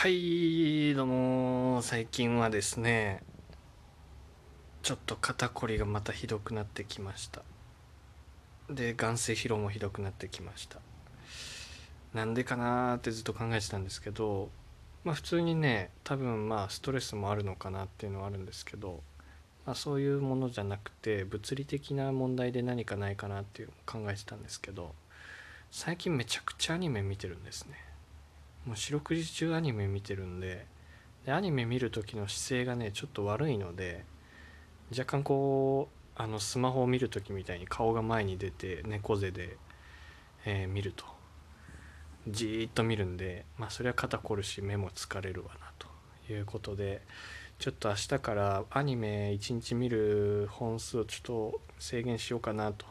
はい、どうも、最近はですね、ちょっと肩こりがまたひどくなってきました。で、眼性疲労もひどくなってきました。なんでかなーってずっと考えてたんですけど、まあ普通にね、多分まあストレスもあるのかなっていうのはあるんですけど、まあそういうものじゃなくて、物理的な問題で何かないかなっていうのを考えてたんですけど、最近めちゃくちゃアニメ見てるんですね。もう四六時中アニメ見てるんででアニメ見る時の姿勢がねちょっと悪いので若干こうあのスマホを見る時みたいに顔が前に出て猫背で、えー見ると。じーっと見るんでまあそれは肩凝るし目も疲れるわなということでちょっと明日からアニメ1日見る本数をちょっと制限しようかなと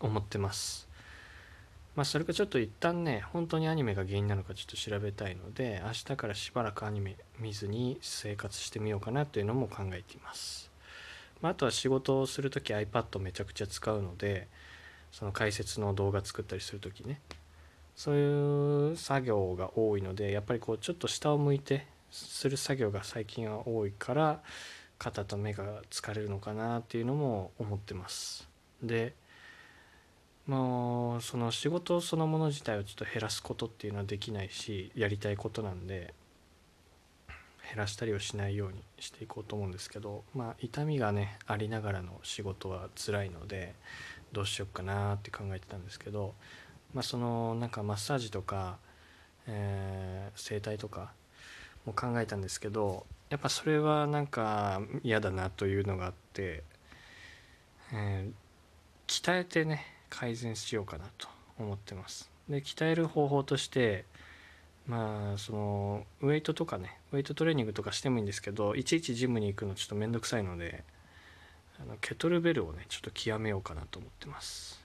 思ってます。まあそれかちょっと一旦ね本当にアニメが原因なのかちょっと調べたいので明日からしばらくアニメ見ずに生活してみようかなというのも考えています、まあ、あとは仕事をする時 iPad めちゃくちゃ使うのでその解説の動画作ったりする時ね。そういう作業が多いのでやっぱりこうちょっと下を向いてする作業が最近は多いから肩と目が疲れるのかなっていうのも思ってます。でもうその仕事そのもの自体をちょっと減らすことっていうのはできないしやりたいことなんで減らしたりをしないようにしていこうと思うんですけどまあ痛みがねありながらの仕事は辛いのでどうしよっかなって考えてたんですけどまあそのなんかマッサージとか、えー整体とかも考えたんですけどやっぱそれはなんか嫌だなというのがあって、えー鍛えてね改善しようかなと思ってます。で鍛える方法としてまあそのウェイトとかねウェイトトレーニングとかしてもいいんですけどいちいちジムに行くのちょっと面倒くさいのであのケトルベルをねちょっと極めようかなと思ってます。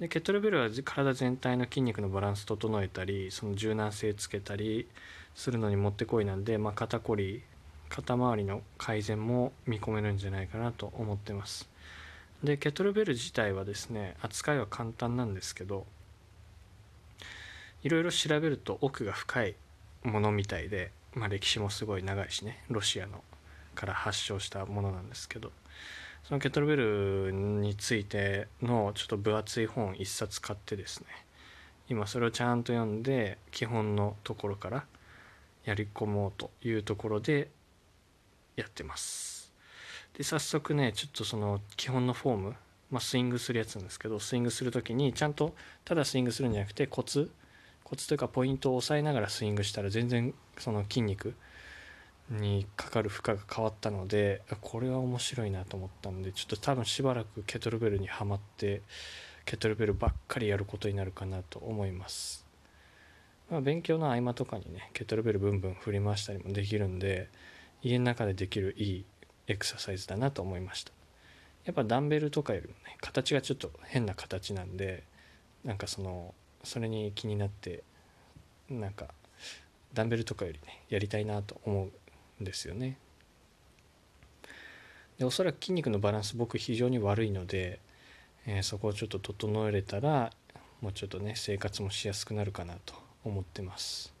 でケトルベルは体全体の筋肉のバランス整えたりその柔軟性つけたりするのにもってこいなんで、まあ、肩こり肩周りの改善も見込めるんじゃないかなと思ってます。でケトルベル自体はですね扱いは簡単なんですけどいろいろ調べると奥が深いものみたいで、まあ、歴史もすごい長いしねロシアのから発祥したものなんですけどそのケトルベルについてのちょっと分厚い本一冊買ってですね今それをちゃんと読んで基本のところからやり込もうというところでやってます。で早速ねちょっとその基本のフォーム、まあ、スイングするやつなんですけどスイングする時にちゃんとただスイングするんじゃなくてコツコツというかポイントを押さえながらスイングしたら全然その筋肉にかかる負荷が変わったのでこれは面白いなと思ったんでちょっと多分しばらくケトルベルにはまってケトルベルばっかりやることになるかなと思います、まあ、勉強の合間とかにねケトルベルブンブン振り回したりもできるんで家の中でできるいいエクササイズだなと思いました。やっぱダンベルとかよりもね形がちょっと変な形なんでなんかそのそれに気になってなんかダンベルとかよりねやりたいなと思うんですよね。でおそらく筋肉のバランス僕非常に悪いので、えーそこをちょっと整えれたらもうちょっとね生活もしやすくなるかなと思ってます。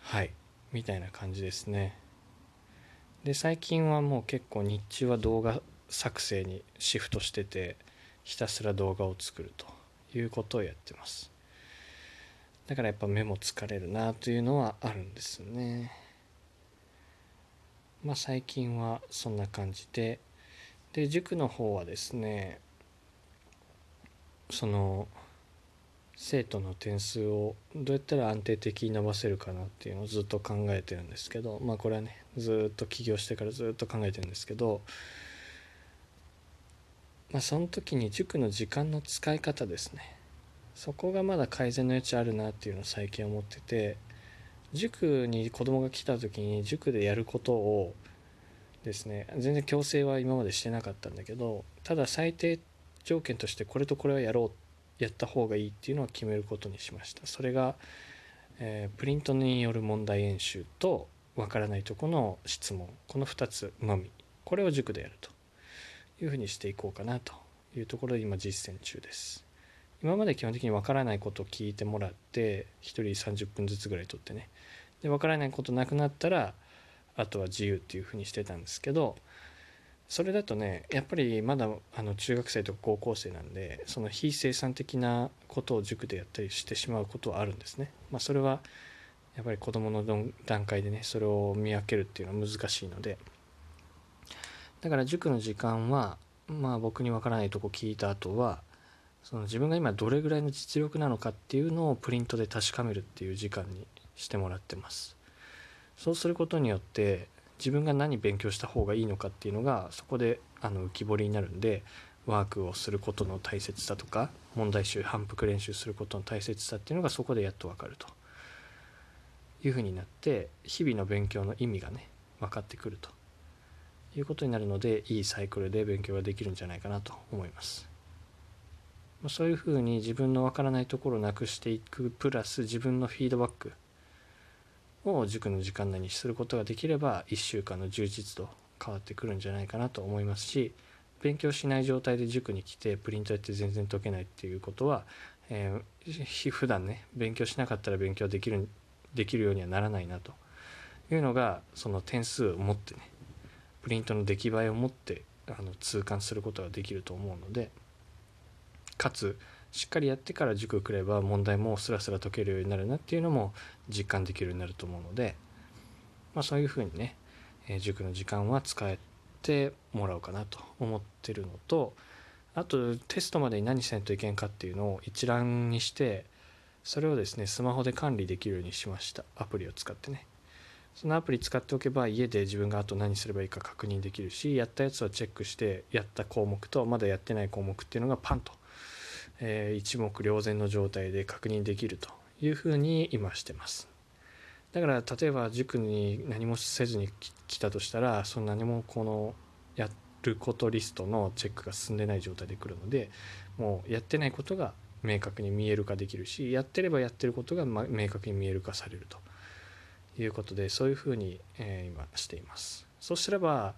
はい。みたいな感じですね。で最近はもう結構日中は動画作成にシフトしててひたすら動画を作るということをやってます。だからやっぱ目も疲れるなというのはあるんですね。まあ最近はそんな感じで。で塾の方はですねその生徒の点数をどうやったら安定的に伸ばせるかなっていうのをずっと考えてるんですけどまあこれはねずっと起業してからずっと考えてるんですけどまあその時に塾の時間の使い方ですね。そこがまだ改善の余地あるなっていうのを最近思ってて塾に子供が来た時に塾でやることをですね全然強制は今までしてなかったんだけどただ最低条件としてこれとこれはやろうやった方がいいっていうのは決めることにしました。それが、えープリントによる問題演習とわからないとこの質問この2つのみこれを塾でやるというふうにしていこうかなというところで今実践中です。今まで基本的にわからないことを聞いてもらって1人30分ずつぐらい取ってね。でわからないことなくなったらあとは自由っていうふうにしてたんですけどそれだとねやっぱりまだあの中学生とか高校生なんでその非生産的なことを塾でやったりしてしまうことはあるんですね。まあ、それはやっぱり子どもの段階でねそれを見分けるっていうのは難しいのでだから塾の時間はまあ僕にわからないとこ聞いた後はその自分が今どれぐらいの実力なのかっていうのをプリントで確かめるっていう時間にしてもらってますそうすることによって自分が何勉強した方がいいのかっていうのがそこであの浮き彫りになるんでワークをすることの大切さとか問題集反復練習することの大切さっていうのがそこでやっと分かるというふうになって日々の勉強の意味がね分かってくるということになるのでいいサイクルで勉強ができるんじゃないかなと思います。そういうふうに自分の分からないところをなくしていくプラス自分のフィードバックを塾の時間内にすることができれば1週間の充実度変わってくるんじゃないかなと思いますし勉強しない状態で塾に来てプリントやって全然解けないっていうことは、えー、普段ね勉強しなかったら勉強できるできるようにはならないなというのがその点数を持ってねプリントの出来栄えを持ってあの痛感することができると思うのでかつしっかりやってから塾来れば問題もスラスラ解けるようになるなっていうのも実感できるようになると思うので、まあ、そういうふうにね、え塾の時間は使えてもらおうかなと思ってるのとあとテストまでに何せんといけんかっていうのを一覧にしてそれをですねスマホで管理できるようにしました。アプリを使ってね。そのアプリ使っておけば家で自分があと何すればいいか確認できるしやったやつをチェックしてやった項目とまだやってない項目っていうのがパンと、えー、一目瞭然の状態で確認できるというふうに今してます。だから例えば塾に何もせずに来たとしたらその何もこのやることリストのチェックが進んでない状態で来るのでもうやってないことが明確に見える化できるしやってればやってることが明確に見える化されるということでそういうふうに、えー、今しています。そうすれば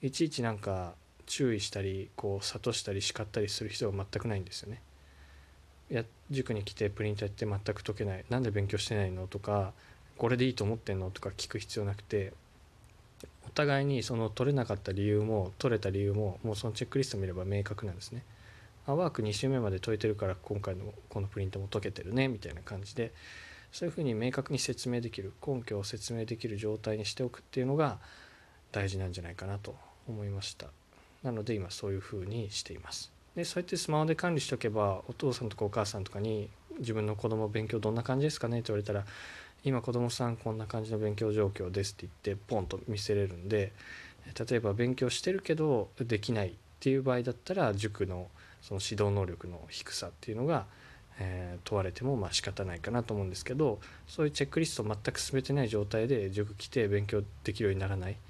いちいちなんか注意したりこう諭したり叱ったりする必要が全くないんですよね。や塾に来てプリントやって全く解けない。なんで勉強してないのとかこれでいいと思ってんのとか聞く必要なくて。お互いにその取れなかった理由も取れた理由ももうそのチェックリスト見れば明確なんですね。あワーク2週目まで解いてるから今回のこのプリントも解けてるねみたいな感じでそういうふうに明確に説明できる根拠を説明できる状態にしておくっていうのが大事なんじゃないかなと思いました。なので今そういうふうにしています。でそうやってスマホで管理しておけばお父さんとかお母さんとかに自分の子供勉強どんな感じですかねって言われたら今子供さんこんな感じの勉強状況ですって言ってポンと見せれるんで例えば勉強してるけどできないっていう場合だったら塾のその指導能力の低さっていうのがえ、問われてもまあ仕方ないかなと思うんですけどそういうチェックリスト全く進めてない状態で塾来て勉強できるようにならないって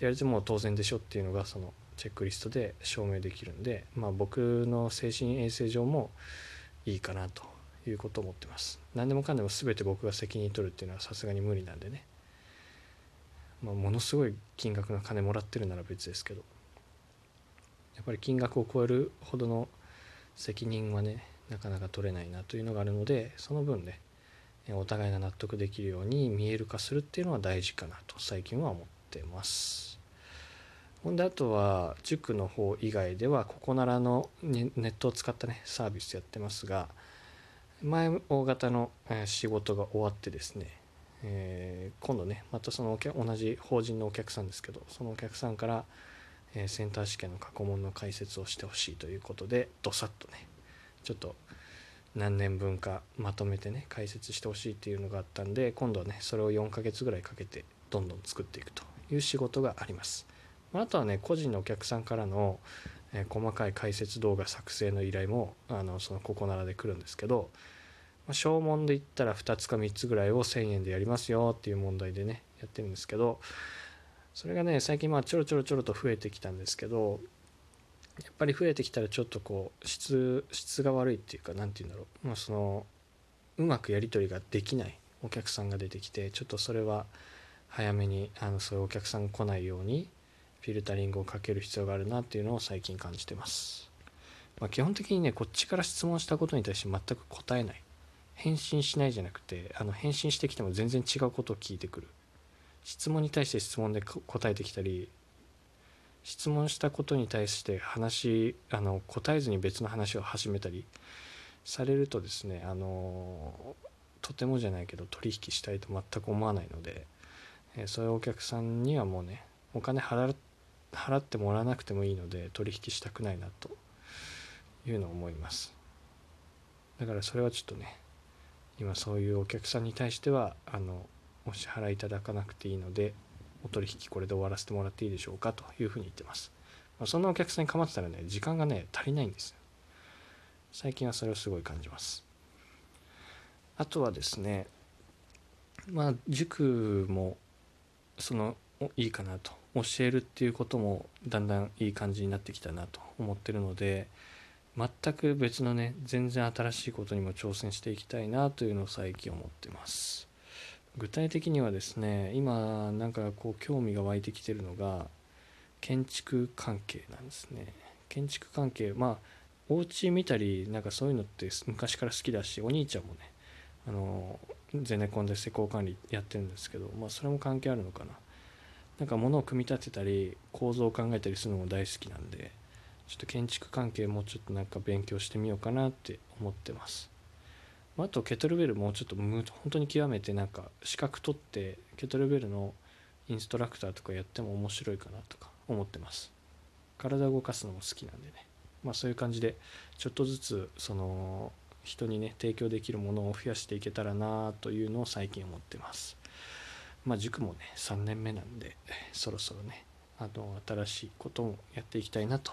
言われても当然でしょっていうのがそのチェックリストで証明できるんで、まあ、僕の精神衛生上もいいかなということを思ってます。何でもかんでも全て僕が責任取るっていうのはさすがに無理なんでね、まあ、ものすごい金額の金もらってるなら別ですけど。やっぱり金額を超えるほどの責任はねなかなか取れないなというのがあるのでその分ねお互いが納得できるように見える化するっていうのは大事かなと最近は思ってます。ほんであとは塾の方以外ではここならのネットを使ったねサービスやってますが前大型の仕事が終わってですね、えー、今度ねまたその同じ法人のお客さんですけどそのお客さんから、えセンター試験の過去問の解説をしてほしいということでどさっとねちょっと何年分かまとめてね解説してほしいっていうのがあったんで今度はねそれを4ヶ月ぐらいかけてどんどん作っていくという仕事があります。あとはね個人のお客さんからの、えー、細かい解説動画作成の依頼もあのそのここならで来るんですけど、まあ、小問で言ったら2つか3つぐらいを1,000円でやりますよっていう問題でねやってるんですけどそれがね最近まあちょろちょろちょろと増えてきたんですけどやっぱり増えてきたらちょっとこう質質が悪いっていうか何て言うんだろう、まあ、そのうまくやり取りができないお客さんが出てきてちょっとそれは早めにあのそういうお客さんが来ないようにフィルタリングをかける必要があるなっていうのを最近感じてます。まあ、基本的にねこっちから質問したことに対して全く答えない。返信しないじゃなくてあの返信してきても全然違うことを聞いてくる。質問に対して質問で答えてきたり質問したことに対して話あの答えずに別の話を始めたりされるとですねあのとてもじゃないけど取引したいと全く思わないので、えそういうお客さんにはもうねお金払っ払ってもらわなくてもいいので取引したくないなというのを思います。だからそれはちょっとね今そういうお客さんに対してはあのお支払いいただかなくていいのでお取引これで終わらせてもらっていいでしょうかというふうに言ってます、まあ、そんなお客さんに構ってたらね時間がね足りないんですよ。最近はそれをすごい感じます。あとはですねまあ塾もそのいいかなと教えるっていうこともだんだんいい感じになってきたなと思ってるので全く別のね全然新しいことにも挑戦していきたいなというのを最近思ってます。具体的にはですね今なんかこう興味が湧いてきてるのが建築関係なんですね。建築関係まあお家見たりなんかそういうのって昔から好きだしお兄ちゃんもねあのゼネコンで施工管理やってるんですけどまあそれも関係あるのかな。なんか物を組み立てたり構造を考えたりするのも大好きなんでちょっと建築関係もちょっとなんか勉強してみようかなって思ってます。あとケトルベルもうちょっと本当に極めてなんか資格取ってケトルベルのインストラクターとかやっても面白いかなとか思ってます。体を動かすのも好きなんでね。まあそういう感じでちょっとずつその人にね提供できるものを増やしていけたらなというのを最近思ってます。まあ塾もね3年目なんでそろそろねあの新しいこともやっていきたいなと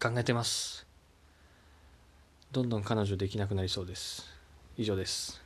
考えてます。どんどん彼女できなくなりそうです。以上です。